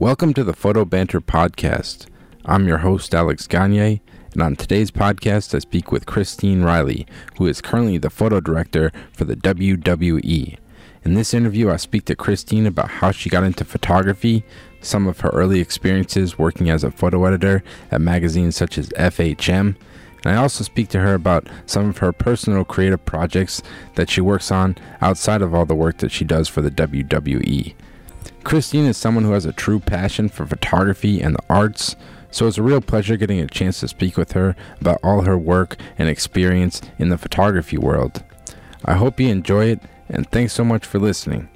Welcome to the Photo Banter Podcast. I'm your host, Alex Gagne, and on today's podcast, I speak with Christine Reilly, who is currently the photo director for the WWE. In this interview, I speak to Christine about how she got into photography, some of her early experiences working as a photo editor at magazines such as FHM, and I also speak to her about some of her personal creative projects that she works on outside of all the work that she does for the WWE. Christine is someone who has a true passion for photography and the arts, so it's a real pleasure getting a chance to speak with her about all her work and experience in the photography world. I hope you enjoy it, and thanks so much for listening.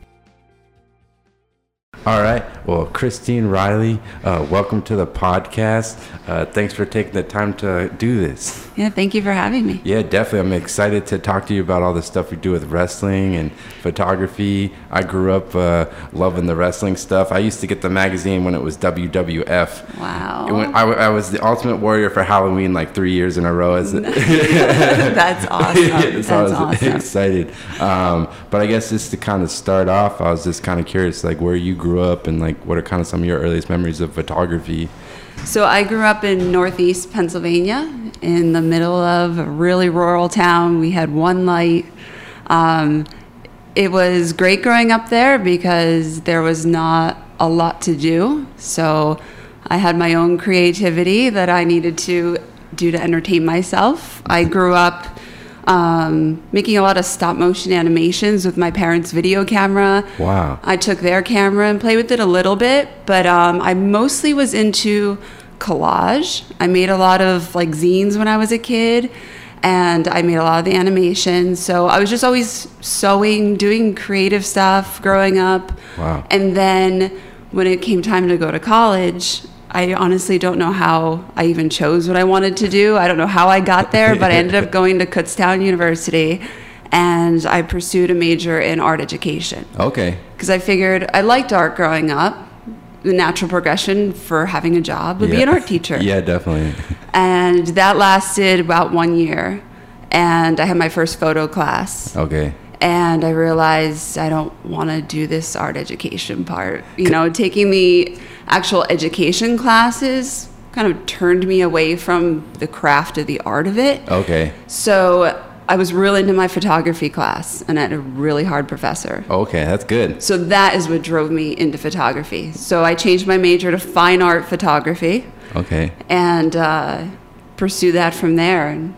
All right. Well, Christine Reilly, uh, welcome to the podcast. Uh, thanks for taking the time to do this. Yeah, thank you for having me. Yeah, definitely. I'm excited to talk to you about all the stuff you do with wrestling and photography. I grew up uh, loving the wrestling stuff. I used to get the magazine when it was WWF. Wow. Went, I, I was the Ultimate Warrior for Halloween like three years in a row. As That's awesome. so That's I was awesome. excited. Um, but I guess just to kind of start off, I was just kind of curious, like where you grew up and like what are kind of some of your earliest memories of photography. So I grew up in Northeast Pennsylvania, in the middle of a really rural town. We had one light. Um, it was great growing up there because there was not a lot to do. So I had my own creativity that I needed to do to entertain myself. I grew up um, making a lot of stop motion animations with my parents' video camera. Wow. I took their camera and played with it a little bit, but um, I mostly was into collage. I made a lot of like zines when I was a kid, and I made a lot of the animations. So I was just always sewing, doing creative stuff growing up. Wow. And then when it came time to go to college, I honestly don't know how I even chose what I wanted to do. I don't know how I got there, but I ended up going to Kutztown University and I pursued a major in art education Okay. because I figured I liked art growing up. The natural progression for having a job would be an art teacher. Yeah, definitely. And that lasted about one year. And I had my first photo class. Okay. And I realized I don't want to do this art education part. You know, taking the actual education classes kind of turned me away from the craft of the art of it. Okay. So I was really into my photography class and I had a really hard professor. Okay, that's good. So that is what drove me into photography. So I changed my major to fine art photography Okay. and uh, pursue that from there. And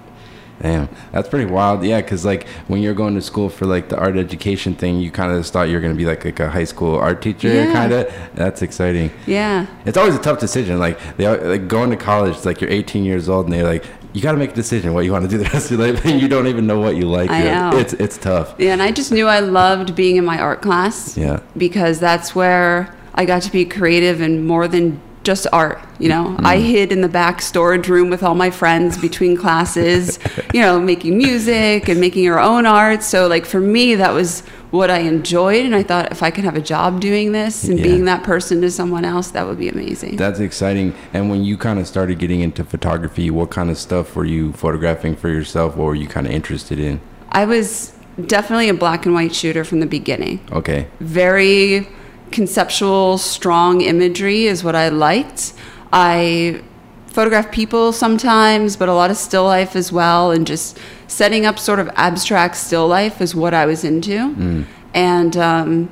Damn, that's pretty wild. Yeah, because like when you're going to school for like the art education thing, you kind of just thought you were gonna be like like a high school art teacher, Yeah. kind of. That's exciting. yeah, It's always a tough decision. Like they al- like going to college, like you're 18 years old, and they're like, you got to make a decision what you want to do the rest of your life, and you don't even know what you like. I yet. know. It's it's tough. yeah. And I just knew I loved being in my art class. Yeah. Because that's where I got to be creative and more than just art. You know, I mm. hid in the back storage room with all my friends between classes, you know, making music and making our own art. So, like, for me, that was what I enjoyed. And I thought if I could have a job doing this and Yeah. being that person to someone else, that would be amazing. That's exciting. And when you kind of started getting into photography, what kind of stuff were you photographing for yourself? What were you kind of interested in? I was definitely a black and white shooter from the beginning. Okay. Very conceptual, strong imagery is what I liked. I photograph people sometimes, but a lot of still life as well, and just setting up sort of abstract still life is what I was into. And um,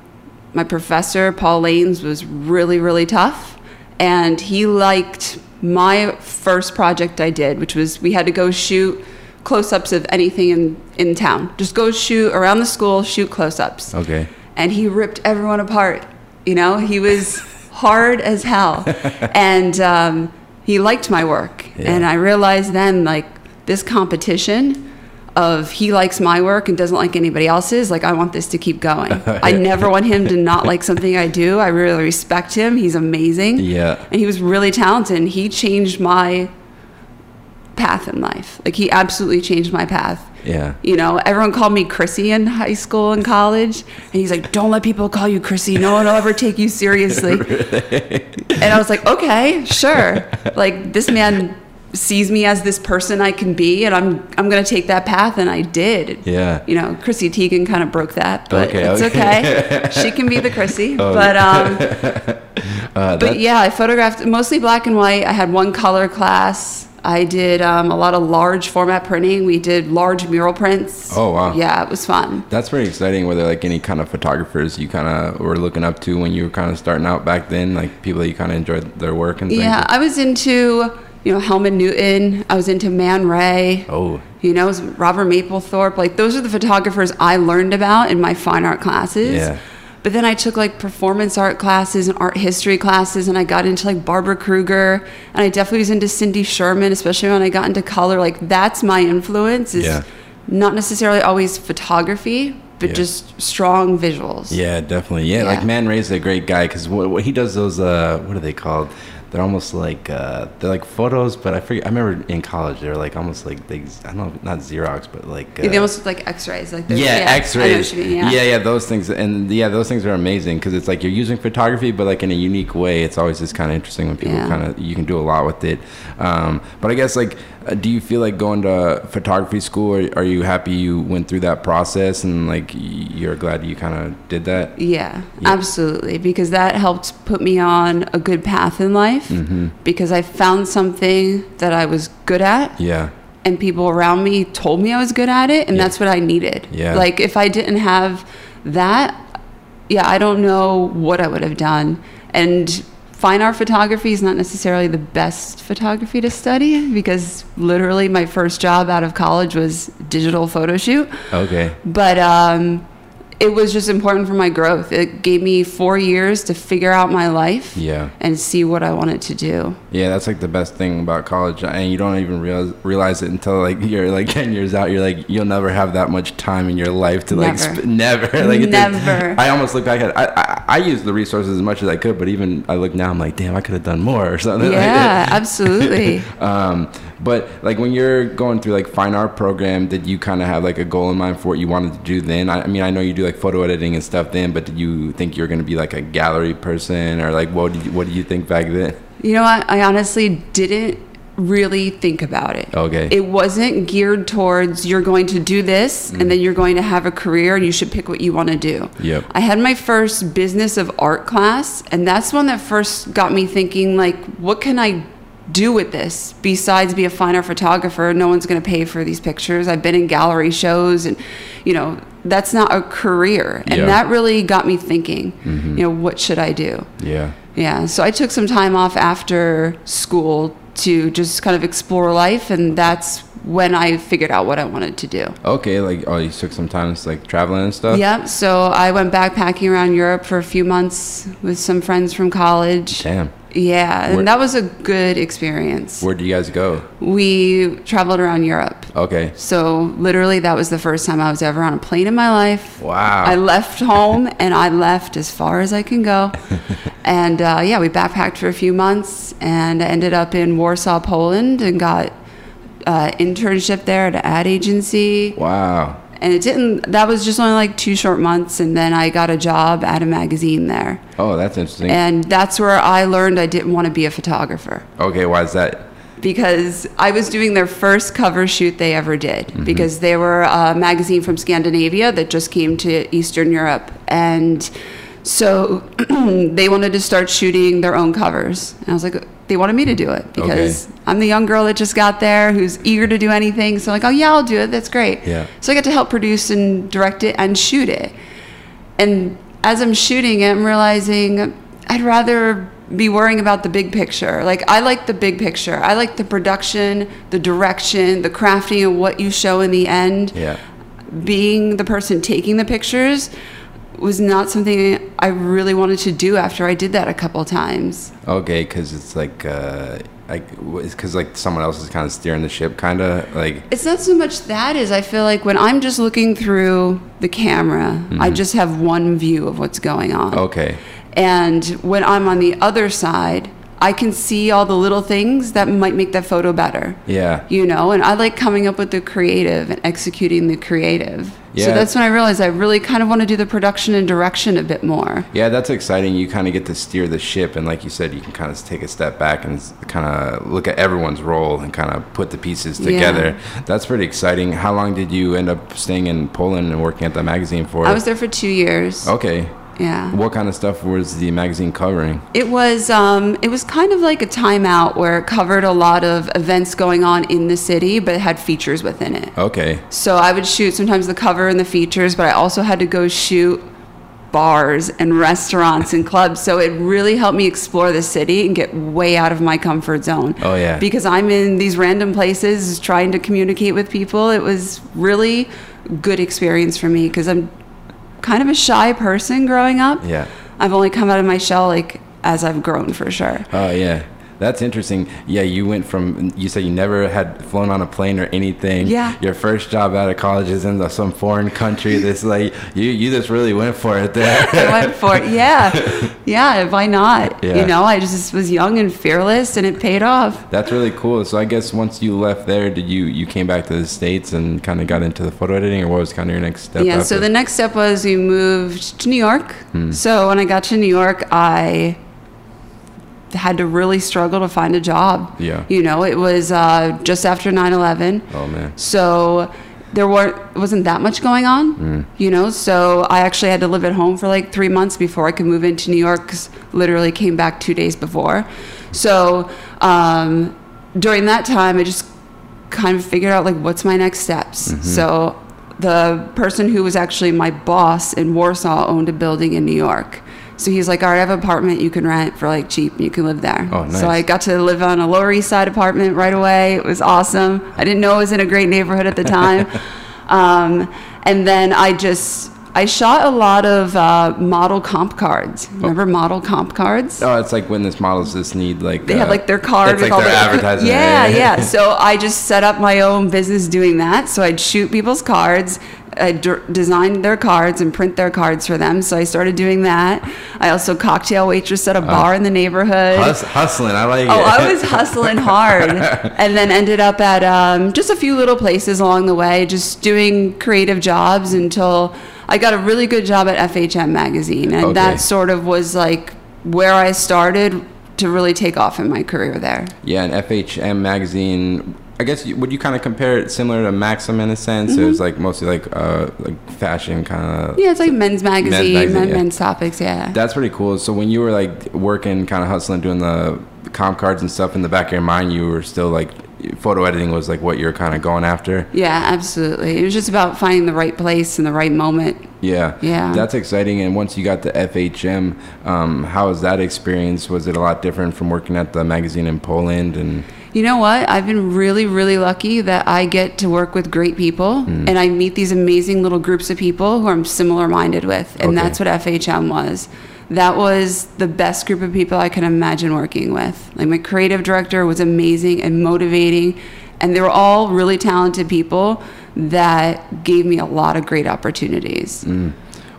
my professor, Paul Lanes, was really, really tough. And he liked my first project I did, which was we had to go shoot close ups of anything in, in town. Just go shoot around the school, shoot close ups. Okay. And he ripped everyone apart. You know, he was hard as hell. and um, he liked my work. Yeah. And I realized then, like, this competition of he likes my work and doesn't like anybody else's, like, I want this to keep going. I never want him to not like something I do. I really respect him. He's amazing. Yeah. And he was really talented. And he changed my path in life. Like, he absolutely changed my path. Yeah. You know, everyone called me Chrissy in high school and college. And he's like, don't let people call you Chrissy. No one will ever take you seriously. And I was like, okay, sure. Like, this man sees me as this person I can be, and I'm I'm gonna take that path, and I did. Yeah. You know, Chrissy Teigen kind of broke that, but Okay, it's okay. okay. she can be the Chrissy, Oh, but um, Uh, but yeah, I photographed mostly black and white. I had one color class. I did um, a lot of large format printing. We did large mural prints. Oh, wow. Yeah, it was fun. That's pretty exciting. Were there like any kind of photographers you kind of were looking up to when you were kind of starting out back then? Like people that you kind of enjoyed their work and things? Yeah, I was into you know Helmut Newton. I was into Man Ray. Oh, You know, Robert Mapplethorpe. Like those are the photographers I learned about in my fine art classes. Yeah. But then I took like performance art classes and art history classes, and I got into like Barbara Kruger, and I definitely was into Cindy Sherman, especially when I got into color. Like that's my influence is Yeah. not necessarily always photography, but Yeah. just strong visuals. yeah, definitely. Yeah, like Yeah. Man Ray's a great guy because what, what he does those uh, what are they called? They're almost like uh, they're like photos, but I forget. I remember in college they were like almost like they I don't know not Xerox, but like uh, They almost look like X-rays, like yeah, what X-rays. mean, yeah. yeah, those things, and yeah, those things are amazing because it's like you're using photography, but like in a unique way. It's always just kind of interesting when people Yeah. kind of you can do a lot with it. Um, but I guess like, do you feel like going to photography school? Or are you happy you went through that process and like you're glad you kind of did that? Yeah, Yeah. absolutely. Because that helped put me on a good path in life. Mm-hmm. Because I found something that I was good at, Yeah, and people around me told me I was good at it, and Yeah. that's what I needed. Yeah. Like if I didn't have that, yeah, I don't know what I would have done. And fine art photography is not necessarily the best photography to study because literally my first job out of college was digital photo shoot okay, but um, it was just important for my growth. It gave me four years to figure out my life yeah. and see what I wanted to do. Yeah, that's like the best thing about college, and you don't even realize realize it until like you're like ten years out. You're like you'll never have that much time in your life to like Never. sp- never like it- Never. I almost look back at I, I I used the resources as much as I could, but even I look now, I'm like, damn, I could have done more or something. Yeah, that. absolutely. Um, but like when you're going through like fine art program, did you kind of have like a goal in mind for what you wanted to do then? I, I mean, I know you do like photo editing and stuff then, but did you think you're going to be like a gallery person or like what did you, what did you think back then? You know what? I honestly didn't really think about it. Okay. It wasn't geared towards you're going to do this and mm. then you're going to have a career and you should pick what you want to do. Yep. I had my first business of art class and that's one that first got me thinking like what can I do with this besides be a fine art photographer? No one's going to pay for these pictures. I've been in gallery shows and you know, that's not a career. And Yeah. that really got me thinking, mm-hmm. you know, what should I do? Yeah. Yeah, so I took some time off after school to just kind of explore life, and that's when I figured out what I wanted to do. Okay, like oh, you took some time to like traveling and stuff. Yep, so I went backpacking around Europe for a few months with some friends from college. Damn. Yeah, and Where- that was a good experience. Where do you guys go? We traveled around Europe. Okay. So literally, that was the first time I was ever on a plane in my life. Wow. I left home and I left as far as I can go. and uh, yeah, we backpacked for a few months and ended up in Warsaw, Poland, and got uh, internship there at an ad agency. wow. And it didn't. That was just only like two short months, and then I got a job at a magazine there. Oh, that's interesting. And that's where I learned I didn't want to be a photographer okay, why is that? because I was doing their first cover shoot they ever did mm-hmm. because they were a magazine from Scandinavia that just came to Eastern Europe and so they wanted to start shooting their own covers and I was like they wanted me to do it because I'm the young girl that just got there who's eager to do anything so I'm like oh yeah I'll do it that's great Yeah. so I got to help produce and direct it and shoot it and as I'm shooting it, I'm realizing I'd rather be worrying about the big picture. Like, I like the big picture. I like the production, the direction, the crafting of what you show in the end. Yeah. Being the person taking the pictures was not something I really wanted to do after I did that a couple times. Okay, because it's like uh, like because like someone else is kind of steering the ship, kind of like. It's not so much that is I feel like when I'm just looking through the camera, I just have one view of what's going on. Okay. And when I'm on the other side, I can see all the little things that might make that photo better. Yeah. You know, and I like coming up with the creative and executing the creative. Yeah. So that's when I realized I really kind of want to do the production and direction a bit more. Yeah, that's exciting. You kind of get to steer the ship, and like you said, you can kind of take a step back and kind of look at everyone's role and kind of put the pieces together. Yeah. That's pretty exciting. How long did you end up staying in Poland and working at the magazine for? I was there for two years. okay. Yeah. What kind of stuff was the magazine covering? It was um, it was kind of like a timeout where it covered a lot of events going on in the city, but it had features within it. Okay. So I would shoot sometimes the cover and the features, but I also had to go shoot bars and restaurants and clubs. So it really helped me explore the city and get way out of my comfort zone. Oh, yeah. Because I'm in these random places trying to communicate with people. It was really good experience for me because I'm kind of a shy person growing up. Yeah. I've only come out of my shell like as I've grown for sure. Oh yeah. That's interesting. Yeah, you went from you said you never had flown on a plane or anything. Yeah. Your first job out of college is in the, some foreign country. This like you you just really went for it there. I went for it. Yeah. Yeah. Why not? Yeah. You know, I just was young and fearless and it paid off. That's really cool. So I guess once you left there, did you you came back to the states and kind of got into the photo editing, or what was kind of your next step? yeah. after? So the next step was we moved to New York. Hmm. So when I got to New York, I had to really struggle to find a job. Yeah. You know, it was uh, just after 9 11. oh man. So there weren't wasn't that much going on, Mm. you know. So I actually had to live at home for like three months before I could move into New York. 'cause literally came back two days before. So um, during that time, I just kind of figured out like what's my next steps. Mm-hmm. So the person who was actually my boss in Warsaw owned a building in New York. So he's like, all right, I have an apartment you can rent for like cheap and you can live there. Oh, nice. So I got to live on a Lower East Side apartment right away. It was awesome. I didn't know it was in a great neighborhood at the time. um, and then I just, I shot a lot of uh, model comp cards. Remember model comp cards? Oh, it's like when this models just need like They uh, have like their card It's with like all their the advertising. Yeah, yeah. So I just set up my own business doing that. So I'd shoot people's cards. I d- designed their cards and print their cards for them. So I started doing that. I also cocktail waitress at a bar in the neighborhood. Hus- hustling. I like Oh, it. I was hustling hard, and then ended up at um, just a few little places along the way, just doing creative jobs until I got a really good job at FHM magazine, and Okay. that sort of was like where I started to really take off in my career there. Yeah, and FHM magazine. I guess you, would you kind of compare it similar to Maxim in a sense? It was like mostly like uh like fashion kind of. Mm-hmm. Yeah, it's like men's magazine, magazine, men, yeah. men's topics. Yeah. That's pretty cool. So when you were like working, kind of hustling, doing the comp cards and stuff in the back of your mind, you were still like photo editing was like what you're kind of going after. yeah, absolutely. It was just about finding the right place and the right moment. Yeah, Yeah. that's exciting. And once you got to FHM, um, how was that experience? Was it a lot different from working at the magazine in Poland? And You know what? I've been really, really lucky that I get to work with great people Mm. and I meet these amazing little groups of people who I'm similar minded with. And Okay. that's what FHM was. That was the best group of people I could imagine working with. Like, my creative director was amazing and motivating. And they were all really talented people that gave me a lot of great opportunities. Mm.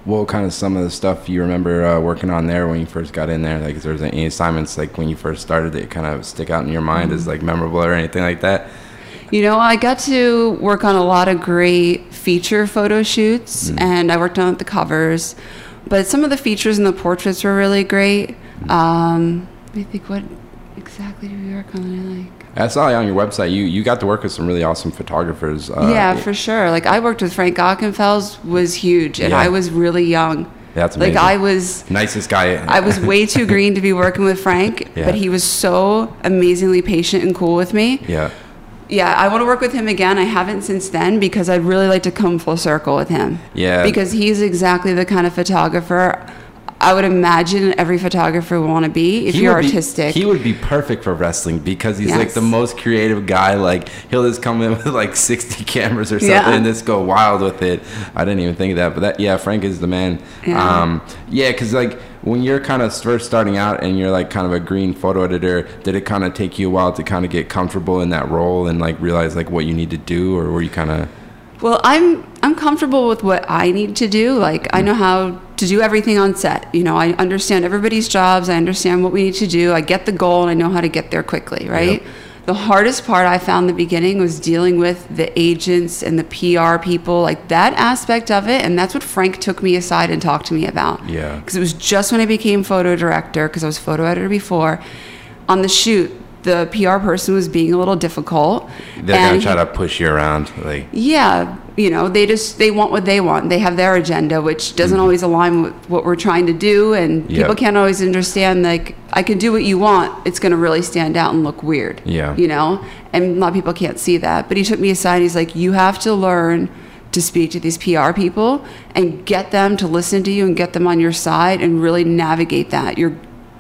what kind of some of the stuff you remember uh, working on there when you first got in there? Like, is there any assignments like when you first started that kind of stick out in your mind Mm. as like memorable or anything like that? You know, I got to work on a lot of great feature photo shoots, and I worked on the covers. But some of the features and the portraits were really great. Um, me think, what exactly do we work on? I like? I saw on your website you you got to work with some really awesome photographers. Uh, yeah, for sure. Like I worked with Frank Ockenfels, was huge, and Yeah. I was really young. That's amazing. Like. I was. nicest guy. I was way too green to be working with Frank, Yeah. but he was so amazingly patient and cool with me. yeah. Yeah, I want to work with him again. I haven't since then because I'd really like to come full circle with him. Yeah. Because he's exactly the kind of photographer I would imagine every photographer would want to be if He you're would be- artistic. he would be perfect for wrestling because he's like the most creative guy. Like he'll just come in with like sixty cameras or something Yeah. and just go wild with it. I didn't even think of that, but that yeah, Frank is the man. Yeah. Um, yeah, because like when you're kind of first starting out and you're like kind of a green photo editor, did it kind of take you a while to kind of get comfortable in that role and like realize like what you need to do, or were you kind of Well, I'm I'm comfortable with what I need to do. Like I know how to do everything on set. You know, I understand everybody's jobs. I understand what we need to do. I get the goal and I know how to get there quickly, right? Yep. The hardest part I found in the beginning was dealing with the agents and the PR people, like that aspect of it. And that's what Frank took me aside and talked to me about. Yeah. Because it was just when I became photo director, because I was photo editor before. On the shoot, the PR person was being a little difficult. They're and gonna try to push you around, like yeah, you know, they just they want what they want. They have their agenda, which doesn't always align with what we're trying to do, and Mm-hmm. Yep. people can't always understand. Like, I can do what you want; it's going to really stand out and look weird. Yeah. you know, and a lot of people can't see that. But he took me aside. He's like, "You have to learn." To speak to these PR people and get them to listen to you and get them on your side and really navigate that. You're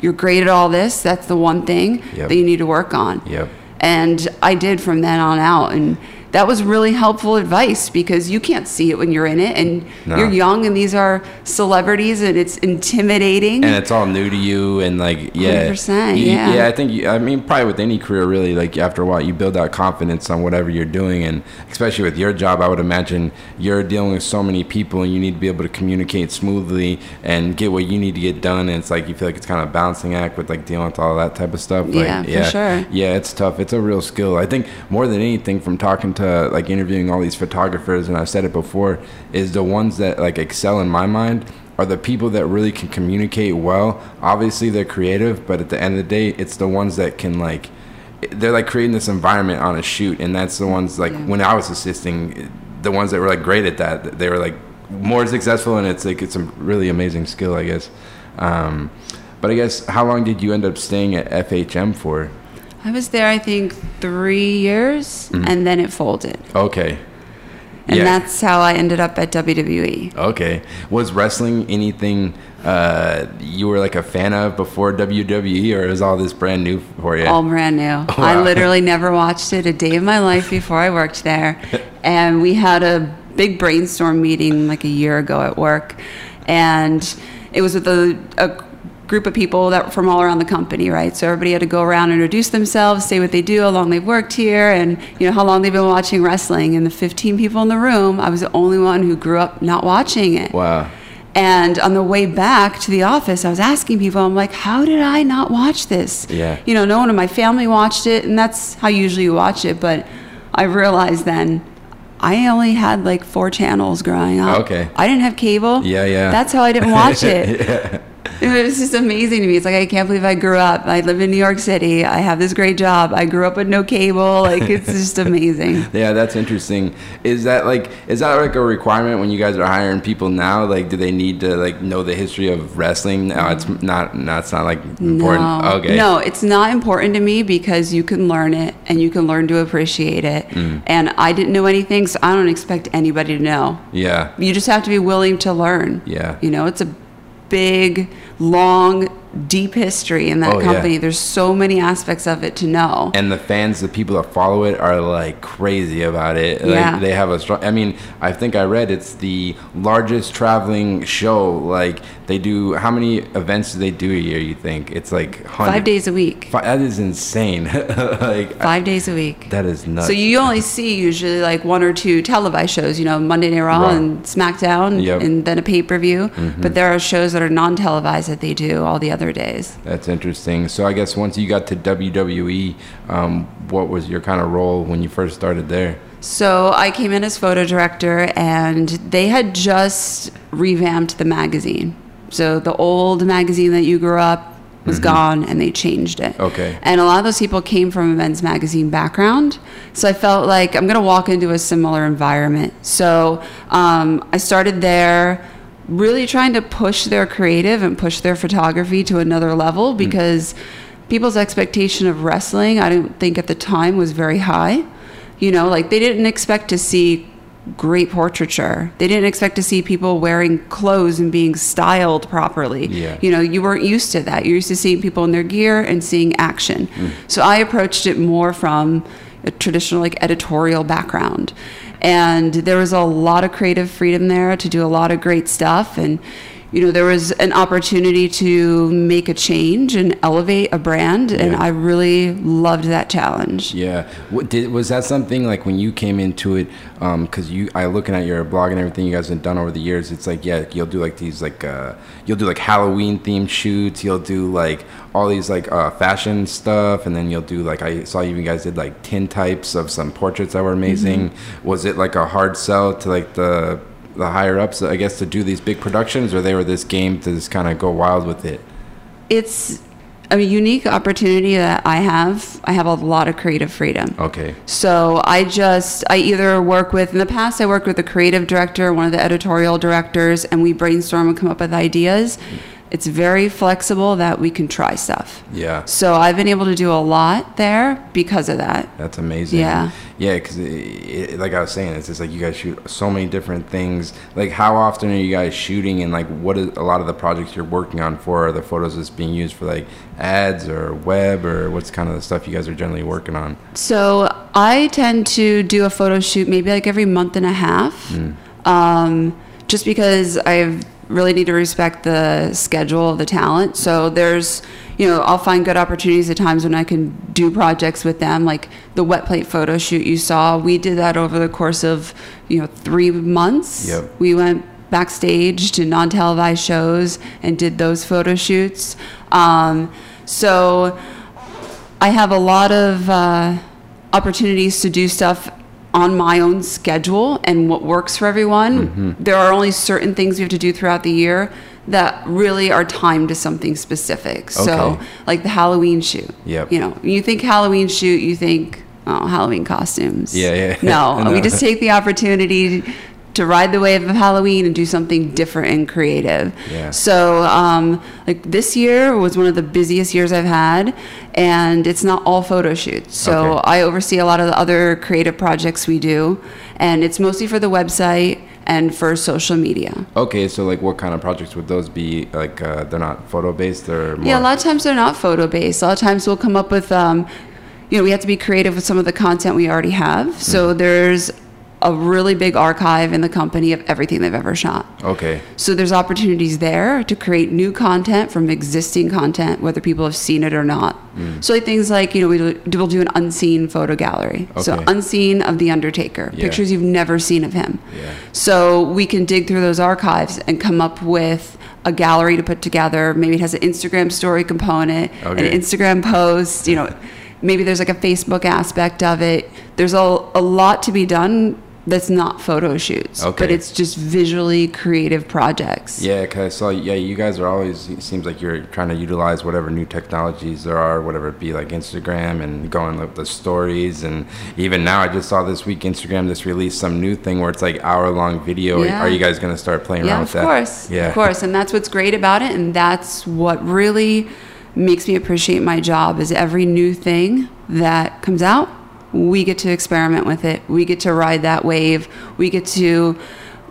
you're great at all this. That's the one thing Yep. that you need to work on. Yep. And I did from then on out. And that was really helpful advice because you can't see it when you're in it. And No. you're young and these are celebrities and it's intimidating. and it's all new to you and like yeah 100%, You- yeah. yeah i think you, i mean probably with any career really like after a while you build that confidence on whatever you're doing and especially with your job i would imagine you're dealing with so many people and you need to be able to communicate smoothly and get what you need to get done and it's like you feel like it's kind of a balancing act with like dealing with all that type of stuff like, Yeah, for sure. yeah it's tough it's a real skill i think more than anything from talking to like interviewing all these photographers and i've said it before is the ones that like excel in my mind are the people that really can communicate well. Obviously they're creative but at the end of the day it's the ones that can like they're like creating this environment on a shoot and that's the ones like Yeah. when i was assisting the ones that were like great at that they were like more successful and it's like it's a really amazing skill i guess. Um, but i guess how long did you end up staying at fhm for I was there, I think, three years and then it folded. Okay. And Yeah. that's how I ended up at. WWE. Okay. Was wrestling anything uh, you were like a fan of before WWE, or is all this brand new for you? all brand new. I literally never watched it a day of my life before I worked there. And we had a big brainstorm meeting like a year ago at work. And it was with a, a group of people that were from all around the company, right? So everybody had to go around, introduce themselves, say what they do, how long they've worked here, and you know how long they've been watching wrestling. And the 15 people in the room, I was the only one who grew up not watching it. wow. And on the way back to the office, I was asking people, I'm like, how did I not watch this? Yeah. You know, no one in my family watched it, and that's how usually you watch it. But I realized then I only had like four channels growing up. Okay. I didn't have cable. Yeah, yeah. That's how I didn't watch it. It was just amazing to me. It's like I can't believe I grew up. I live in New York City. I have this great job. I grew up with no cable. Like it's just amazing. Yeah, that's interesting. Is that like is that like a requirement when you guys are hiring people now? Like, do they need to like know the history of wrestling? No, it's not. No, it's not like important. No, Okay. no, it's not important to me because you can learn it and you can learn to appreciate it. Mm. And I didn't know anything, so I don't expect anybody to know. Yeah. You just have to be willing to learn. Yeah. You know, it's a big, long, deep history in that Oh, yeah. company. There's so many aspects of it to know. and the fans, the people that follow it, are like crazy about it. Like, Yeah. they have a strong. I mean, I think I read it's the largest traveling show. Like they do. How many events do they do a year? You think it's like hundred. Five days a week. Fi- that is insane. like Five days a week. that is nuts. So you only see usually like one or two televised shows, you know, Monday Night Raw Raw. and SmackDown, Yep. Mm-hmm. and then a pay per view. But there are shows that are non televised that they do all the other days. That's interesting. So I guess once you got to WWE, um, what was your kind of role when you first started there? So I came in as photo director, and they had just revamped the magazine. So the old magazine that you grew up was gone, and they changed it. Mm-hmm. Okay. And a lot of those people came from a men's magazine background, so I felt like I'm going to walk into a similar environment. So um, I started there. Really trying to push their creative and push their photography to another level Mm. because people's expectation of wrestling, I don't think at the time was very high. You know, like they didn't expect to see great portraiture. They didn't expect to see people wearing clothes and being styled properly. Yeah. You know, you weren't used to that. You're used to seeing people in their gear and seeing action. Mm. So I approached it more from a traditional like editorial background. And there was a lot of creative freedom there to do a lot of great stuff. And you know, there was an opportunity to make a change and elevate a brand, and I really loved that challenge. Yeah. What did was that something like when you came into it? Because you, I looking at your blog and everything you guys have done over the years. It's like yeah, you'll do like these like uh, you'll do like Halloween themed shoots. You'll do like all these like uh, fashion stuff, and then you'll do like I saw you guys did like tin types of some portraits that were amazing. Was it like a hard sell to like the the higher ups, I guess, to do these big productions, or they were this game to just kind of go wild with it? It's a unique opportunity that I have. I have a lot of creative freedom. Okay. So I just, I either work with, in the past, I worked with the creative director, one of the editorial directors, and we brainstorm and come up with ideas. It's very flexible that we can try stuff. Yeah. So I've been able to do a lot there because of that. That's amazing. Yeah. Yeah, because like I was saying, it's just like you guys shoot so many different things. Like, how often are you guys shooting, and like, what is a lot of the projects you're working on for? Are the photos that's being used for like ads or web, or what's kind of the stuff you guys are generally working on? So I tend to do a photo shoot maybe like every month and a half, um, just because I really need to respect the schedule of the talent. So there's, you know, I'll find good opportunities at times when I can do projects with them, like the wet plate photo shoot you saw. We did that over the course of, you know, three months. Yep. We went backstage to non-televised shows and did those photo shoots. Um, so I have a lot of uh, opportunities to do stuff on my own schedule and what works for everyone. Mm-hmm. There are only certain things we have to do throughout the year that really are timed to something specific. So, like the Halloween shoot. Yep. You know, when you think Halloween shoot, you think oh, Halloween costumes. Yeah, yeah. No, No. we just take the opportunity to ride the wave of Halloween and do something different and creative. Yeah. So, um, like this year was one of the busiest years I've had, and it's not all photo shoots. So Okay. I oversee a lot of the other creative projects we do, and it's mostly for the website and for social media. Okay, so like, what kind of projects would those be? Like, uh, they're not photo based, or more? Yeah, a lot of times they're not photo based. A lot of times we'll come up with, um, you know, we have to be creative with some of the content we already have. So there's a really big archive in the company of everything they've ever shot. Okay. So there's opportunities there to create new content from existing content, whether people have seen it or not. Mm. So like things like you know we do, we'll do an unseen photo gallery. Okay. So unseen of the Undertaker, Yeah. pictures you've never seen of him. Yeah. So we can dig through those archives and come up with a gallery to put together. Maybe it has an Instagram story component, Okay. an Instagram post. You know, maybe there's like a Facebook aspect of it. There's a, a lot to be done that's not photo shoots, Okay. but it's just visually creative projects. Yeah, because so. Yeah, you guys are always. It seems like you're trying to utilize whatever new technologies there are, whatever it be, like Instagram and going with the stories. And even now, I just saw this week Instagram just released some new thing where it's like hour long video. Yeah. Are you guys gonna start playing Yeah, around with that? Of course. Yeah. Of course. And that's what's great about it. And that's what really makes me appreciate my job is every new thing that comes out, we get to experiment with it. We get to ride that wave. We get to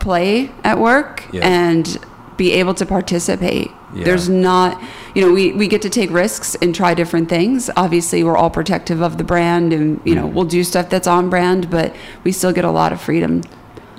play at work Yeah. and be able to participate. Yeah. There's not, you know, we, we get to take risks and try different things. Obviously, we're all protective of the brand and, you know, mm-hmm. we'll do stuff that's on brand, but we still get a lot of freedom.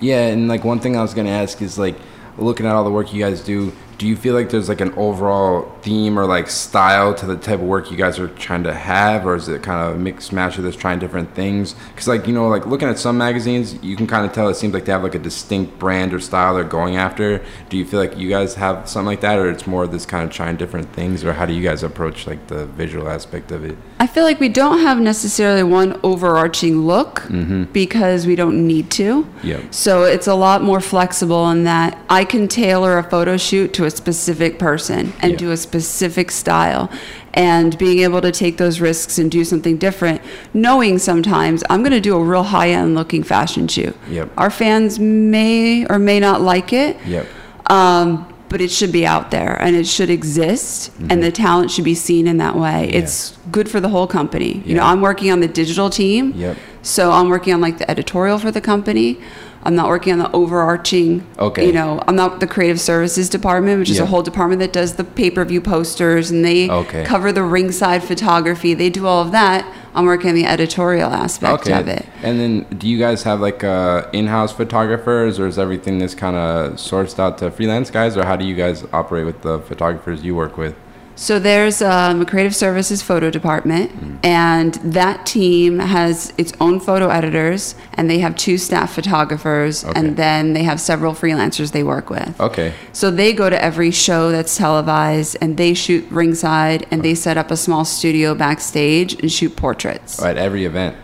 Yeah, and like one thing I was gonna ask is like, looking at all the work you guys do, do you feel like there's like an overall theme or like style to the type of work you guys are trying to have, or is it kind of a mixed match of this trying different things? Because like you know, like looking at some magazines, you can kind of tell it seems like they have like a distinct brand or style they're going after. Do you feel like you guys have something like that, or it's more of this kind of trying different things, or how do you guys approach like the visual aspect of it? I feel like we don't have necessarily one overarching look mm-hmm. because we don't need to. Yep. So it's a lot more flexible in that I can tailor a photo shoot to a specific person and Yeah. do a specific style. And being able to take those risks and do something different, knowing sometimes I'm going to do a real high end looking fashion shoot. Yep. Our fans may or may not like it. Yep. Um, but it should be out there and it should exist and the talent should be seen in that way. Mm-hmm. Yeah. It's good for the whole company. You know, I'm working on the digital team. Yep. So I'm working on like the editorial for the company. I'm not working on the overarching. Okay. You know, I'm not the creative services department, which is Yeah. a whole department that does the pay per view posters and they Okay. cover the ringside photography. They do all of that. I'm working on the editorial aspect okay. of it. And then, do you guys have like uh, in-house photographers, or is everything this kind of sourced out to freelance guys, or how do you guys operate with the photographers you work with? So there's um, a creative services photo department, and that team has its own photo editors, and they have two staff photographers, Okay. and then they have several freelancers they work with. Okay. So they go to every show that's televised, and they shoot ringside, and they set up a small studio backstage and shoot portraits At every event.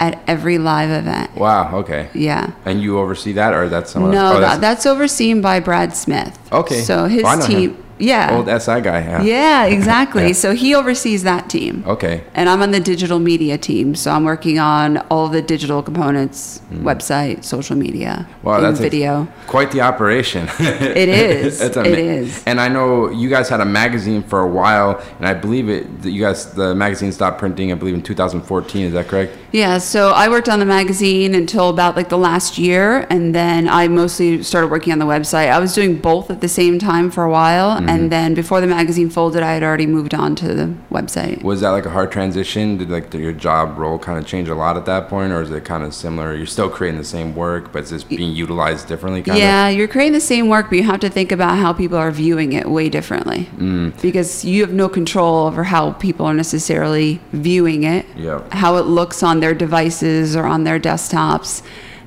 at every live event. Wow. Okay. Yeah. And you oversee that, or that's someone? No. Oh, that, that's overseen by Brad Smith. Okay. So his Oh, team. him. Yeah. old SI guy. Yeah. Yeah, exactly. Yeah. So he oversees that team. Okay. And I'm on the digital media team, so I'm working on all the digital components, hmm. website, social media. Wow, that's video. Quite the operation. It is. It's It ama- is. And I know you guys had a magazine for a while, and I believe it. that You guys, the magazine stopped printing. I believe in 2014. Is that correct? Yeah, so I worked on the magazine until about like the last year, and then I mostly started working on the website. I was doing both at the same time for a while, Mm-hmm. and then before the magazine folded, I had already moved on to the website. Was that like a hard transition? Did like your job role kind of change a lot at that point, or is it kind of similar? You're still creating the same work, but it's just being utilized differently. Kind Yeah, you're creating the same work, but you have to think about how people are viewing it way differently. Mm. Because you have no control over how people are necessarily viewing it, Yep. how it looks on their devices or on their desktops.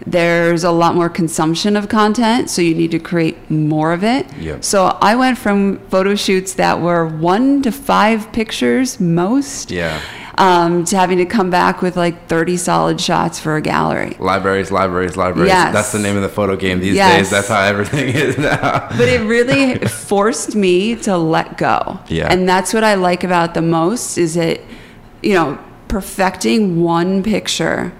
There's a lot more consumption of content, so you need to create more of it. Yep. So I went from photo shoots that were one to five pictures most. Yeah. Um, to having to come back with like 30 solid shots for a gallery. Libraries, libraries, libraries. Yes. That's the name of the photo game these Yes. days. That's how everything is now. but it really forced me to let go. Yeah. And that's what I like about the most is it, you know, perfecting one picture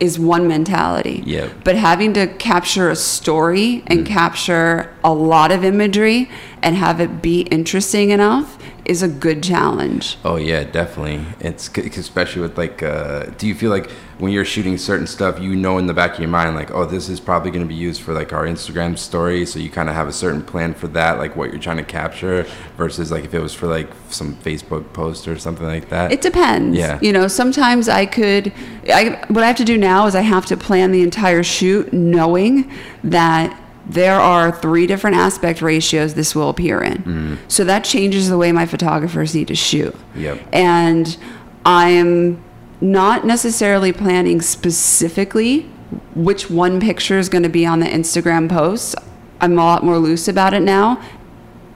is one mentality. Yep. But having to capture a story and mm. capture a lot of imagery and have it be interesting enough is a good challenge. Oh yeah, definitely. It's especially with like. Uh, do you feel like when you're shooting certain stuff, you know in the back of your mind, like, oh, this is probably going to be used for like our Instagram story, so you kind of have a certain plan for that, like what you're trying to capture, versus like if it was for like some Facebook post or something like that. It depends. Yeah. You know, sometimes I could. I what I have to do now is I have to plan the entire shoot, knowing that there are three different aspect ratios this will appear in. Mm-hmm. So that changes the way my photographers need to shoot. Yep. And I'm not necessarily planning specifically which one picture is going to be on the Instagram post. I'm a lot more loose about it now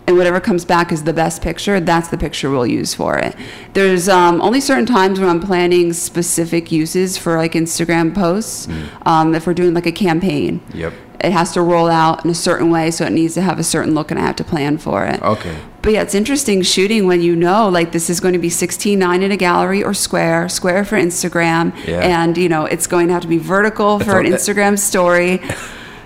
and whatever comes back is the best picture, that's the picture we'll use for it. There's um, only certain times when I'm planning specific uses for like Instagram posts. Um, if we're doing like a campaign, Yep. It has to roll out in a certain way, so it needs to have a certain look, and I have to plan for it. Okay. But yeah, it's interesting shooting when you know like this is going to be 16:9 in a gallery or square, square for Instagram, Yeah. and you know it's going to have to be vertical for an Instagram story.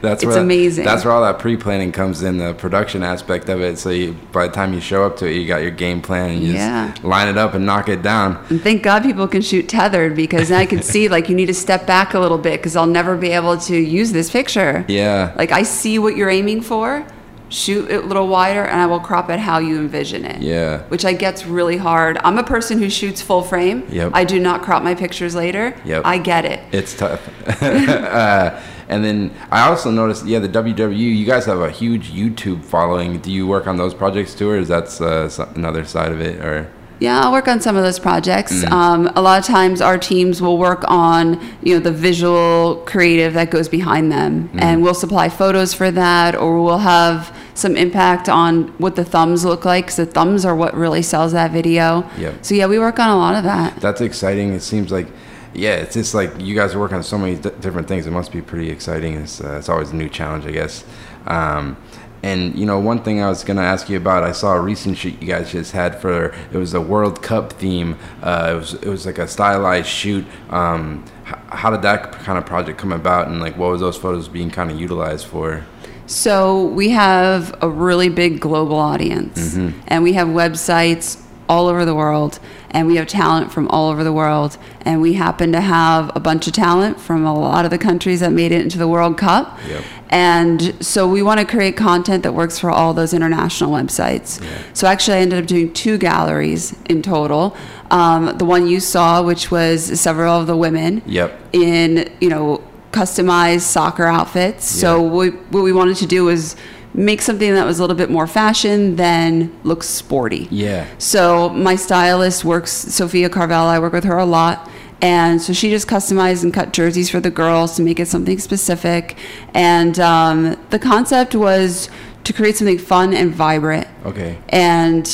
That's It's where amazing. That's where all that pre-planning comes in, the production aspect of it. So you, by the time you show up to it, you got your game plan and you Yeah. just line it up and knock it down. And thank God people can shoot tethered because I can see like you need to step back a little bit because I'll never be able to use this picture. Yeah. Like I see what you're aiming for, shoot it a little wider, and I will crop it how you envision it. Yeah. Which I get's really hard. I'm a person who shoots full frame. Yep. I do not crop my pictures later. Yep. I get it. It's tough. uh, and then I also noticed, yeah, the WWE. You guys have a huge YouTube following. Do you work on those projects too, or is that uh, another side of it? Or Yeah, I'll work on some of those projects. Mm-hmm. Um, a lot of times, our teams will work on you know the visual creative that goes behind them, Mm-hmm. and we'll supply photos for that, or we'll have some impact on what the thumbs look like. Because the thumbs are what really sells that video. Yep. So yeah, we work on a lot of that. that's exciting. It seems like, yeah, it's just like you guys are working on so many d- different things. It must be pretty exciting. It's uh, it's always a new challenge, I guess. Um, and you know, one thing I was gonna ask you about, I saw a recent shoot you guys just had for it was a World Cup theme. Uh, it was it was like a stylized shoot. Um, h- how did that kind of project come about, and like what was those photos being kind of utilized for? So we have a really big global audience, Mm-hmm. and we have websites all over the world, and we have talent from all over the world. And we happen to have a bunch of talent from a lot of the countries that made it into the World Cup. Yep. And so we want to create content that works for all those international websites. Yeah. So actually, I ended up doing two galleries in total. Um, the one you saw, which was several of the women Yep. in you know customized soccer outfits. So Yeah. we, what we wanted to do was make something that was a little bit more fashion than looks sporty. Yeah. So my stylist works, Sophia Carvel. I work with her a lot. And so she just customized and cut jerseys for the girls to make it something specific. And um, the concept was to create something fun and vibrant. Okay. And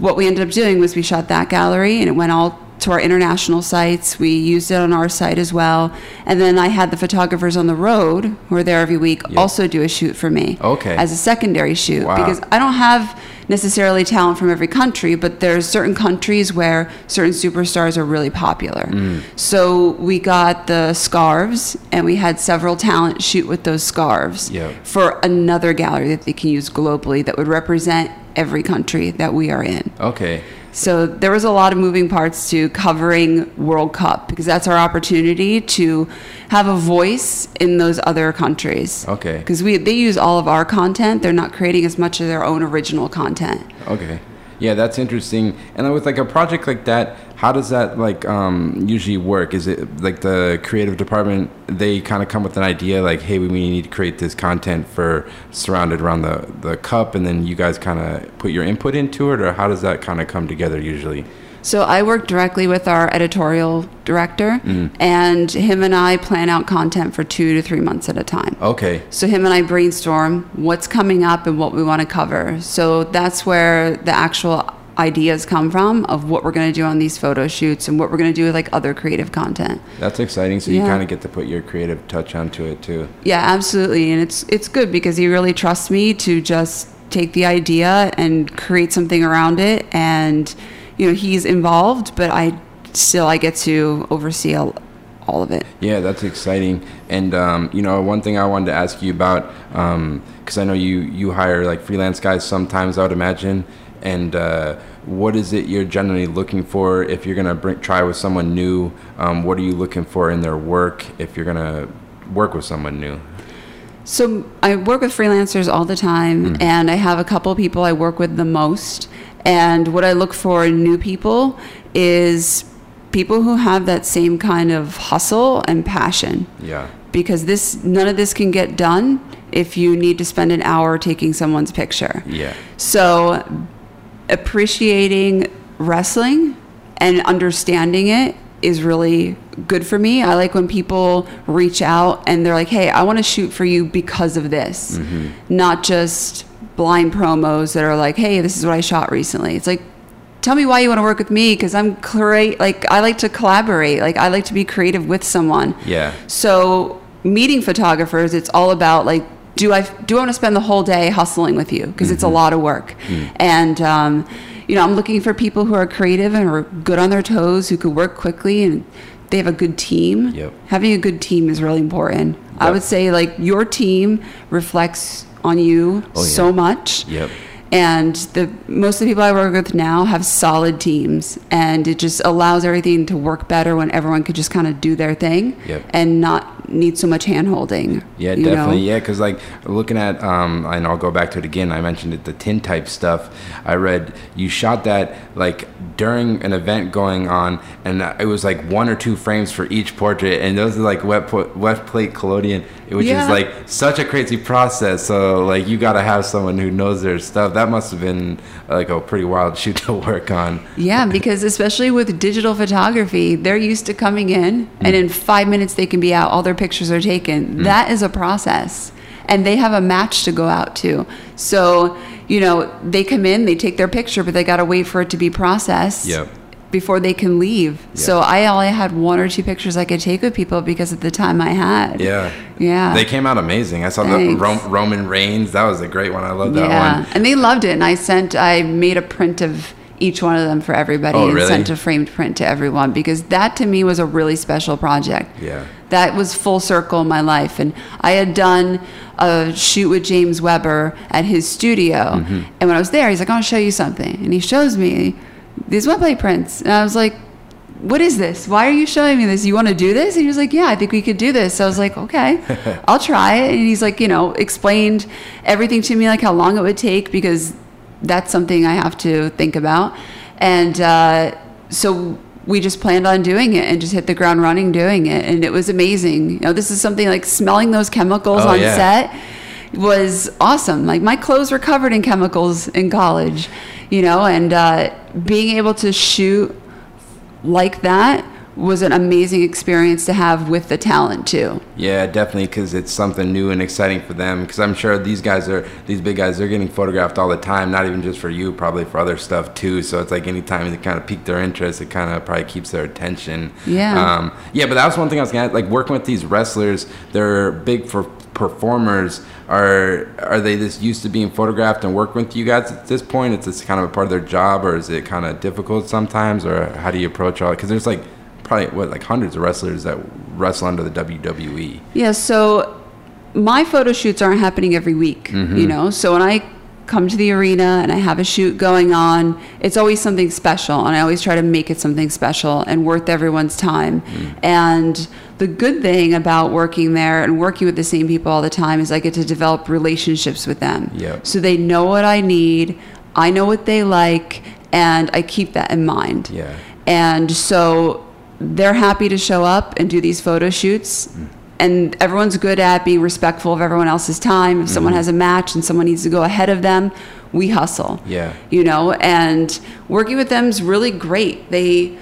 what we ended up doing was we shot that gallery and it went all to our international sites. We used it on our site as well. And then I had the photographers on the road who are there every week Yeah. also do a shoot for me. Okay. As a secondary shoot. Wow. Because I don't have necessarily talent from every country, but there's certain countries where certain superstars are really popular. Mm. So we got the scarves and we had several talent shoot with those scarves Yeah. for another gallery that they can use globally that would represent every country that we are in. Okay. So there was a lot of moving parts to covering World Cup because that's our opportunity to have a voice in those other countries. Okay. Because we they use all of our content, they're not creating as much of their own original content. Okay. Yeah, that's interesting. And with like a project like that, how does that like um, usually work? Is it like the creative department? They kind of come with an idea, like, "Hey, we need to create this content for surrounded around the the cup," and then you guys kind of put your input into it, or how does that kind of come together usually? So I work directly with our editorial director, and him and I plan out content for two to three months at a time. Okay. So him and I brainstorm what's coming up and what we want to cover. So that's where the actual ideas come from of what we're going to do on these photo shoots and what we're going to do with like other creative content. That's exciting. So you kind of get to put your creative touch onto it too. Yeah, absolutely. And it's it's good because he really trusts me to just take the idea and create something around it and you know, he's involved, but I still I get to oversee all, all of it. Yeah, that's exciting. And um, you know, one thing I wanted to ask you about, because I know you you hire like freelance guys sometimes, I would imagine. And uh, what is it you're generally looking for if you're gonna bring, try with someone new? Um, what are you looking for in their work if you're gonna work with someone new? So I work with freelancers all the time, and I have a couple people I work with the most. And what I look for in new people is people who have that same kind of hustle and passion. Yeah. Because this none of this can get done if you need to spend an hour taking someone's picture. Yeah. So appreciating wrestling and understanding it is really good for me. I like when people reach out and they're like, "Hey, I want to shoot for you because of this." Mm-hmm. Not just blind promos that are like, "Hey, this is what I shot recently." It's like Tell me why you want to work with me because I'm great. Like I like to collaborate. Like I like to be creative with someone. Yeah. So meeting photographers, it's all about like, do I do I want to spend the whole day hustling with you because it's a lot of work, and um, you know I'm looking for people who are creative and are good on their toes, who could work quickly and they have a good team. Yep. Having a good team is really important. I would say like your team reflects on you Oh, yeah. so much. Yep. And the most of the people I work with now have solid teams, and it just allows everything to work better when everyone could just kind of do their thing Yep. and not need so much hand holding. Yeah, definitely. know? Yeah, because like looking at, um, and I'll go back to it again. I mentioned it, the tin type stuff. I read you shot that like during an event going on, and it was like one or two frames for each portrait, and those are like wet po- wet plate collodion, which Yeah. is like such a crazy process. So like you got to have someone who knows their stuff. That must have been like a pretty wild shoot to work on. Yeah, because especially with digital photography, they're used to coming in mm. and in five minutes they can be out. All their pictures are taken. Mm. That is a process. And they have a match to go out to. So, you know, they come in, they take their picture, but they got to wait for it to be processed Yep. Before they can leave. So I only had one or two pictures I could take with people because of the time I had. Yeah. Yeah. They came out amazing. I saw the Ro- Roman Reigns. That was a great one. I love that yeah, one. and they loved it. And I sent, I made a print of each one of them for everybody Oh, and really? sent a framed print to everyone because that to me was a really special project. Yeah. That was full circle in my life. And I had done a shoot with James Weber at his studio. Mm-hmm. And when I was there, he's like, I want to show you something. And he shows me these wet plate prints. And I was like, what is this? Why are you showing me this? You want to do this? And he was like, yeah, I think we could do this. So I was like, okay, I'll try it. And he's like, you know, explained everything to me, like how long it would take because that's something I have to think about. And uh, so we just planned on doing it and just hit the ground running doing it. And it was amazing. You know, this is something like smelling those chemicals Oh, on yeah. set was awesome. Like my clothes were covered in chemicals in college, you know, and uh, being able to shoot like that was an amazing experience to have with the talent too. Yeah, definitely, because it's something new and exciting for them. Because I'm sure these guys are these big guys. They're getting photographed all the time, not even just for you, probably for other stuff too. So it's like anytime they kind of pique their interest, it kind of probably keeps their attention. Yeah. Um, yeah, but that was one thing I was gonna like working with these wrestlers. They're big for performers. Are are they just used to being photographed and working with you guys at this point? It's just kind of a part of their job, or is it kind of difficult sometimes, or how do you approach all? Because there's like probably what like hundreds of wrestlers that wrestle under the. WWE. Yeah, so my photo shoots aren't happening every week, mm-hmm. you know. So when I come to the arena and I have a shoot going on, it's always something special, and I always try to make it something special and worth everyone's time. Mm. And the good thing about working there and working with the same people all the time is I get to develop relationships with them. Yep. So they know what I need, I know what they like, and I keep that in mind. Yeah. And so they're happy to show up and do these photo shoots. Mm. And everyone's good at being respectful of everyone else's time. If someone mm-hmm. has a match and someone needs to go ahead of them, we hustle. Yeah. You know, and working with them is really great. They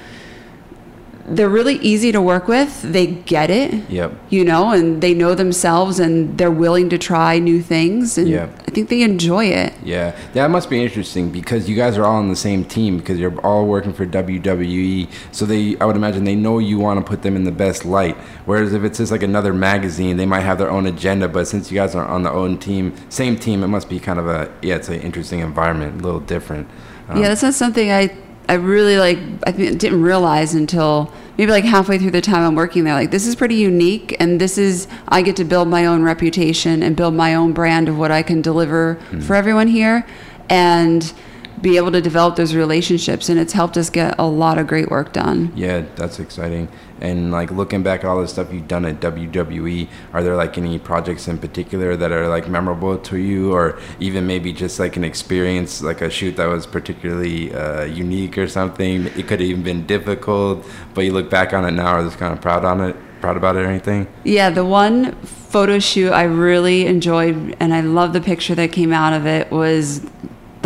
they're really easy to work with. They get it. Yep. You know, and they know themselves and they're willing to try new things and Yep. I think they enjoy it. Yeah, that must be interesting because you guys are all on the same team because you're all working for WWE. So they, I would imagine, they know you want to put them in the best light. Whereas if it's just like another magazine, they might have their own agenda. But since you guys are on the own team, same team, it must be kind of a yeah, it's an interesting environment, a little different. Um, yeah, that's not something I I really like. I didn't realize until maybe like halfway through the time I'm working there. Like this is pretty unique, and this is I get to build my own reputation and build my own brand of what I can deliver hmm. for everyone here, and be able to develop those relationships. And it's helped us get a lot of great work done. Yeah, that's exciting. And like looking back at all the stuff you've done at WWE, are there like any projects in particular that are like memorable to you, or even maybe just like an experience, like a shoot that was particularly uh, unique or something? It could have even been difficult, but you look back on it now, are just kind of proud on it, proud about it, or anything? Yeah, the one photo shoot I really enjoyed, and I love the picture that came out of it was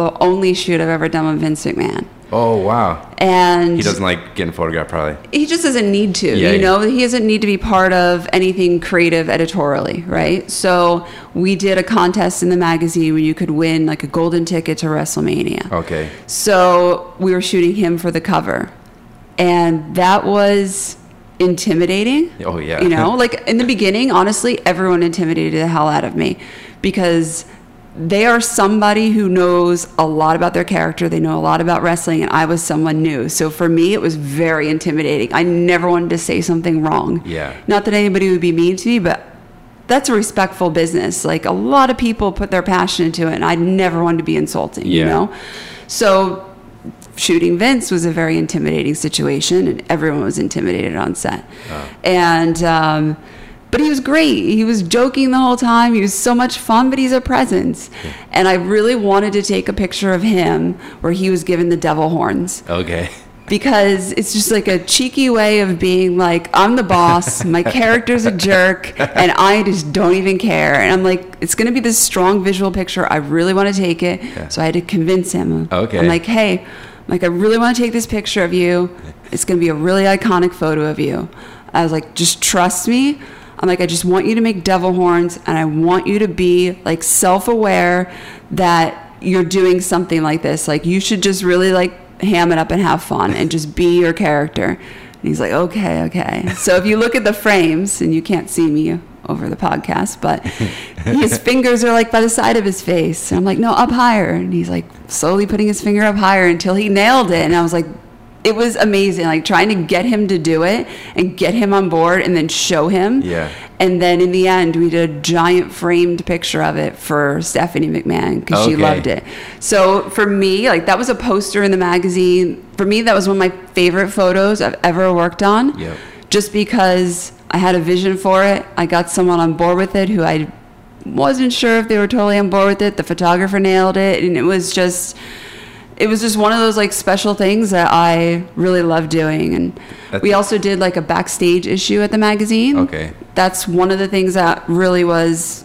the only shoot I've ever done with Vince McMahon. Oh wow, And he doesn't like getting photographed, probably. he just doesn't need to Yeah, you yeah. know he doesn't need to be part of anything creative editorially right so we did a contest in the magazine where you could win like a golden ticket to wrestlemania Okay, so we were shooting him for the cover and that was intimidating Oh, yeah. you know like in the beginning honestly everyone intimidated the hell out of me because they are somebody who knows a lot about their character. They know a lot about wrestling and i was someone new. So for me it was very intimidating. I never wanted to say something wrong. Yeah. not that anybody would be mean to me but that's a respectful business. Like a lot of people put their passion into it and i never wanted to be insulting you Yeah. know? So shooting Vince was a very intimidating situation, and everyone was intimidated on set. And um, but he was great. He was joking the whole time. He was so much fun, but he's a presence. And I really wanted to take a picture of him where he was given the devil horns okay, because it's just like a cheeky way of being like, I'm the boss, my character's a jerk, and I just don't even care. And I'm like, it's gonna be this strong visual picture. I really want to take it. Yeah. So I had to convince him. Okay. I'm like, hey, I'm like I really want to take this picture of you. It's gonna be a really iconic photo of you. I was like, just trust me. I'm like, I just want you to make devil horns, and I want you to be like self-aware that you're doing something like this. Like you should just really like ham it up and have fun and just be your character. And he's like, okay, okay. So if you look at the frames, and you can't see me over the podcast, but his fingers are like by the side of his face. And I'm like, no, up higher. And he's like slowly putting his finger up higher until he nailed it. And I was like, it was amazing. Like trying to get him to do it and get him on board and then show him. Yeah. And then in the end, we did a giant framed picture of it for Stephanie McMahon because she loved it. So for me, like that was a poster in the magazine. For me, that was one of my favorite photos I've ever worked on. Yep. Just because I had a vision for it, I got someone on board with it who I wasn't sure if they were totally on board with it. The photographer nailed it, and it was just. It was just one of those like special things that I really love doing, and That's- we also did like a backstage issue at the magazine Okay. that's one of the things that really was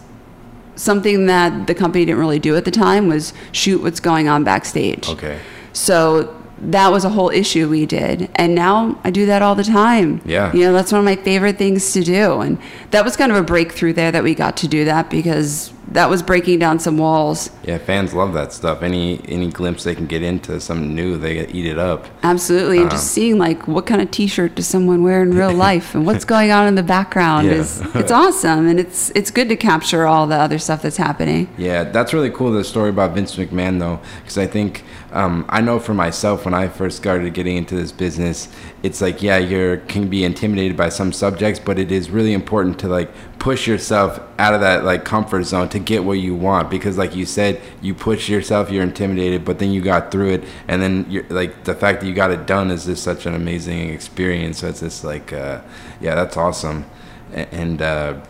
something that the company didn't really do at the time was shoot what's going on backstage. Okay. So that was a whole issue we did. And now I do that all the time. Yeah. You know, that's one of my favorite things to do. And that was kind of a breakthrough there that we got to do that because that was breaking down some walls. Yeah, fans love that stuff. Any any glimpse they can get into something new, they eat it up. Absolutely. And Um, just seeing like what kind of t-shirt does someone wear in real life and what's going on in the background Yeah. is it's awesome and it's it's good to capture all the other stuff that's happening. Yeah, that's really cool. The story about Vince McMahon, though, because I think um, I know for myself when I first started getting into this business, it's like yeah, you can be intimidated by some subjects, but it is really important to like push yourself out of that like comfort zone to get what you want because like you said you push yourself you're intimidated but then you got through it and then you're like the fact that you got it done is just such an amazing experience. So it's just like uh, yeah that's awesome. And uh,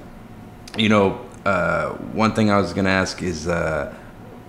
you know, uh, one thing I was gonna ask is, uh,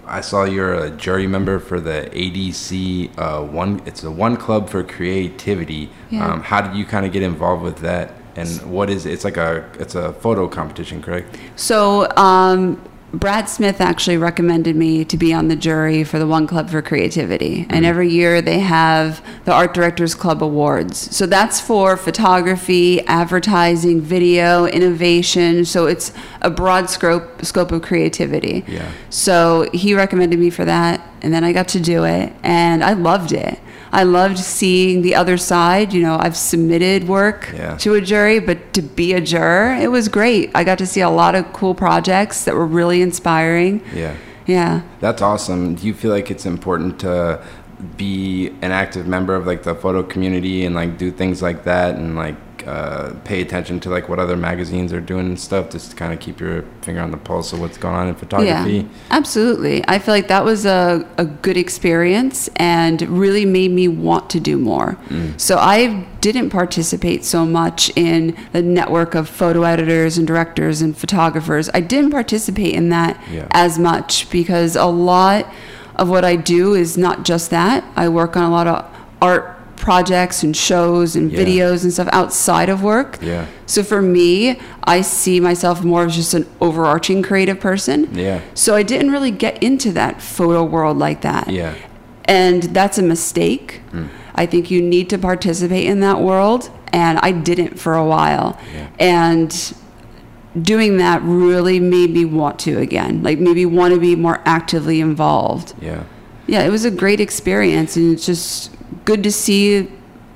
I saw you're a jury member for the ADC uh, one. It's a one club for creativity. Yeah. Um, how did you kind of get involved with that? And what is it's like a it's a photo competition, correct? So, um, Brad Smith actually recommended me to be on the jury for the One Club for Creativity. And mm-hmm. every year they have the Art Directors Club Awards. So that's for photography, advertising, video, innovation. So it's a broad scope, scope of creativity. Yeah. So he recommended me for that. And then I got to do it. And I loved it. I loved seeing the other side. You know, I've submitted work Yeah. to a jury, but to be a juror, it was great. I got to see a lot of cool projects that were really inspiring. Yeah. Yeah. That's awesome. Do you feel like it's important to be an active member of like the photo community and like do things like that and like uh, pay attention to like what other magazines are doing and stuff just to kind of keep your finger on the pulse of what's going on in photography? Yeah, absolutely. I feel like that was a, a good experience and really made me want to do more. Mm. So I didn't participate so much in the network of photo editors and directors and photographers. I didn't participate in that Yeah. as much because a lot of what I do is not just that. I work on a lot of art projects and shows and Yeah. videos and stuff outside of work. Yeah. So for me, I see myself more as just an overarching creative person. Yeah. So I didn't really get into that photo world like that. Yeah. And that's a mistake. Mm. I think you need to participate in that world. And I didn't for a while. Yeah. And doing that really made me want to again, like maybe want to be more actively involved. Yeah. Yeah, it was a great experience, and it's just good to see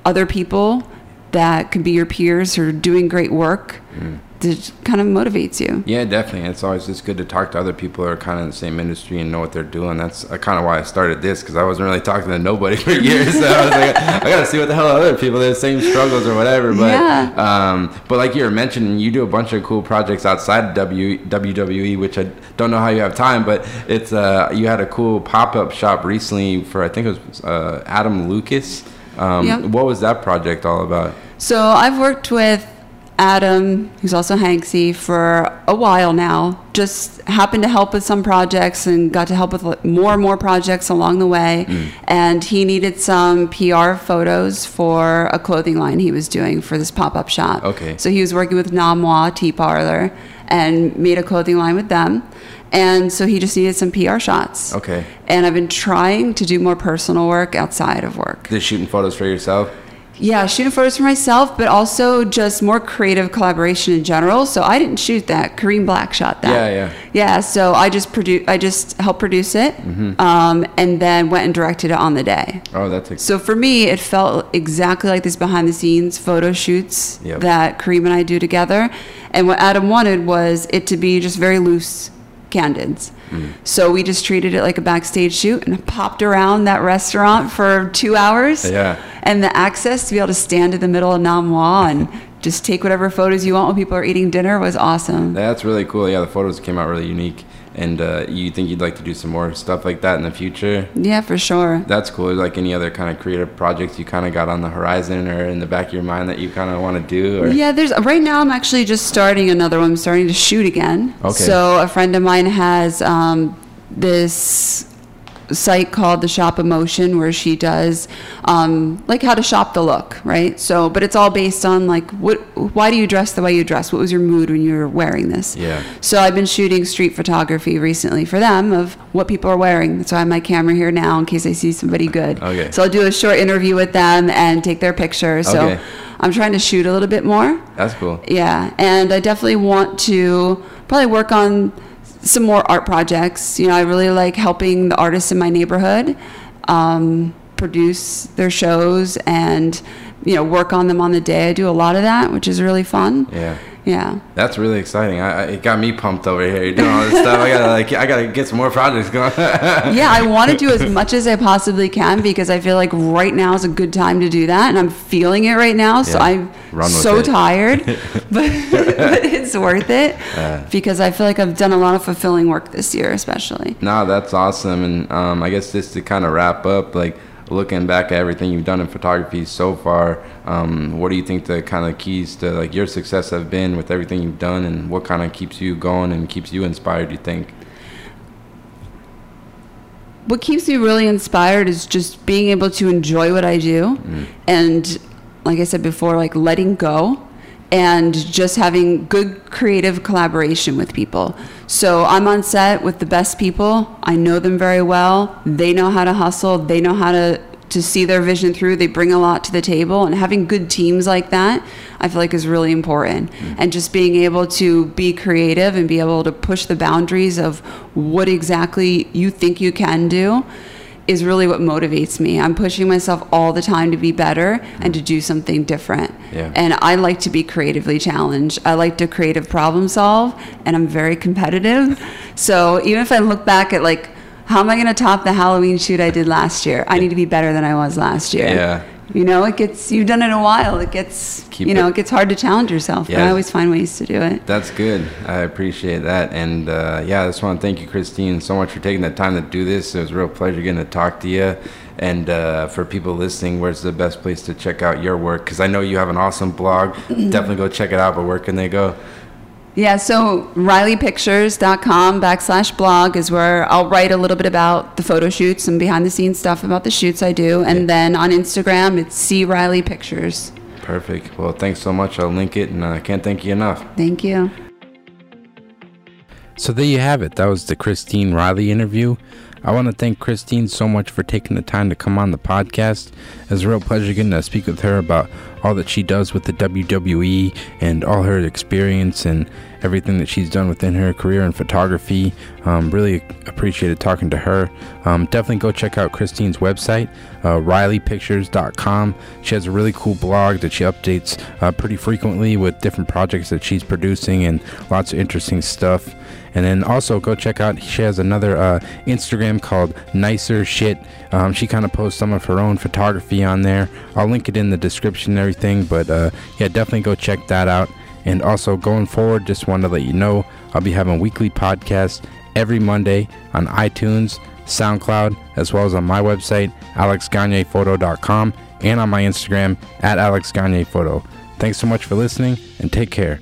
other people that could be your peers who are doing great work. Mm. That kind of motivates you. Yeah, definitely. It's always just good to talk to other people who are kind of in the same industry and know what they're doing. That's uh, kind of why I started this because I wasn't really talking to nobody for years. So I was like, I got to see what the hell other people have the same struggles or whatever. But Yeah. um, but like you were mentioning, you do a bunch of cool projects outside of w, WWE, which I don't know how you have time. But it's uh, you had a cool pop up shop recently for I think it was uh, Adam Lucas. Um, Yep. What was that project all about? So I've worked with Adam, who's also Hanksy, for a while now. Just happened to help with some projects and got to help with more and more projects along the way. Mm. And he needed some PR photos for a clothing line he was doing for this pop up shop. Okay. So he was working with Nom Wah Tea Parlor and made a clothing line with them. And so he just needed some PR shots. Okay. And I've been trying to do more personal work outside of work. Just shooting photos for yourself. Yeah, shooting photos for myself, but also just more creative collaboration in general. So I didn't shoot that. Kareem Black shot that. Yeah, yeah. Yeah, so I just produ- I just helped produce it, Mm-hmm. um, and then went and directed it on the day. Oh, that's a So for me, it felt exactly like these behind the scenes photo shoots Yep. that Kareem and I do together. And what Adam wanted was it to be just very loose candids. So we just treated it like a backstage shoot and popped around that restaurant for two hours. Yeah. And the access to be able to stand in the middle of Nom Wah and just take whatever photos you want when people are eating dinner was awesome. That's really cool. Yeah, the photos came out really unique. And uh, you think you'd like to do some more stuff like that in the future? Yeah, for sure. That's cool. Like any other kind of creative projects you kind of got on the horizon or in the back of your mind that you kind of want to do? Or? Yeah, there's right now. I'm actually just starting another one. I'm starting to shoot again. Okay. So a friend of mine has um, this site called the Shop Emotion, where she does um, like how to shop the look, right? So, but it's all based on like what, why do you dress the way you dress? What was your mood when you were wearing this? Yeah. So I've been shooting street photography recently for them of what people are wearing. That's why I have my camera here now in case I see somebody good. Okay. So I'll do a short interview with them and take their pictures. So Okay. I'm trying to shoot a little bit more. That's cool. Yeah, and I definitely want to probably work on some more art projects. You know, I really like helping the artists in my neighborhood um, produce their shows and you know work on them on the day. I do a lot of that, which is really fun. Yeah. Yeah. That's really exciting. I, I, it got me pumped over here. You're doing all this stuff. I gotta like, I gotta get some more projects going. yeah, I want to do as much as I possibly can because I feel like right now is a good time to do that, and I'm feeling it right now. So Yeah. I'm Run so it. tired, but, but it's worth it Uh. because I feel like I've done a lot of fulfilling work this year, especially. No, that's awesome. And um, I guess just to kind of wrap up, like looking back at everything you've done in photography so far, um, what do you think the kind of keys to like your success have been with everything you've done, and what kind of keeps you going and keeps you inspired? You think? What keeps me really inspired is just being able to enjoy what I do, and like I said before, like letting go. And just having good creative collaboration with people. So I'm on set with the best people. I know them very well. They know how to hustle. They know how to to see their vision through. They bring a lot to the table, and having good teams like that, I feel like is really important. Mm. And just being able to be creative and be able to push the boundaries of what exactly you think you can do is really what motivates me. I'm pushing myself all the time to be better and to do something different. Yeah. And I like to be creatively challenged. I like to creative problem solve, and I'm very competitive. So even if I look back at like, how am I going to top the Halloween shoot I did last year? I need to be better than I was last year. Yeah. You know, it gets you've done it a while. It gets Keep you know, it- it gets hard to challenge yourself. But Yeah. I always find ways to do it. That's good. I appreciate that. And uh, yeah, I just want to thank you, Christine, so much for taking the time to do this. It was a real pleasure getting to talk to you. And uh, for people listening, where's the best place to check out your work? Because I know you have an awesome blog. Definitely go check it out. But where can they go? Yeah, so ReillyPictures.com backslash blog is where I'll write a little bit about the photo shoots and behind the scenes stuff about the shoots I do. And then on Instagram, it's C Reilly Pictures. Perfect. Well, thanks so much. I'll link it, and I can't thank you enough. Thank you. So there you have it. That was the Christine Reilly interview. I want to thank Christine so much for taking the time to come on the podcast. It's a real pleasure getting to speak with her about all that she does with the WWE and all her experience and everything that she's done within her career in photography. Um, really appreciated talking to her. Um, definitely go check out Christine's website, uh, ReillyPictures.com. She has a really cool blog that she updates uh, pretty frequently with different projects that she's producing and lots of interesting stuff. And then also go check out, she has another uh, Instagram called Nicer Shit. Um, she kind of posts some of her own photography on there. I'll link it in the description and everything. But uh, yeah, definitely go check that out. And also going forward, just wanted to let you know I'll be having weekly podcasts every Monday on iTunes, SoundCloud, as well as on my website, alexgagnePhoto.com, and on my Instagram at alexgagnePhoto. Thanks so much for listening and take care.